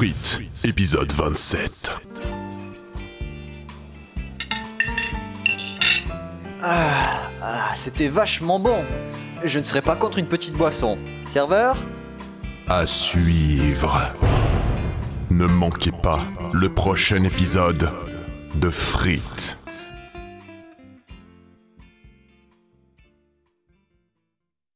Frites, épisode 27. Ah, ah, c'était vachement bon. Je ne serais pas contre une petite boisson. Serveur À suivre. Ne manquez pas le prochain épisode de Frites.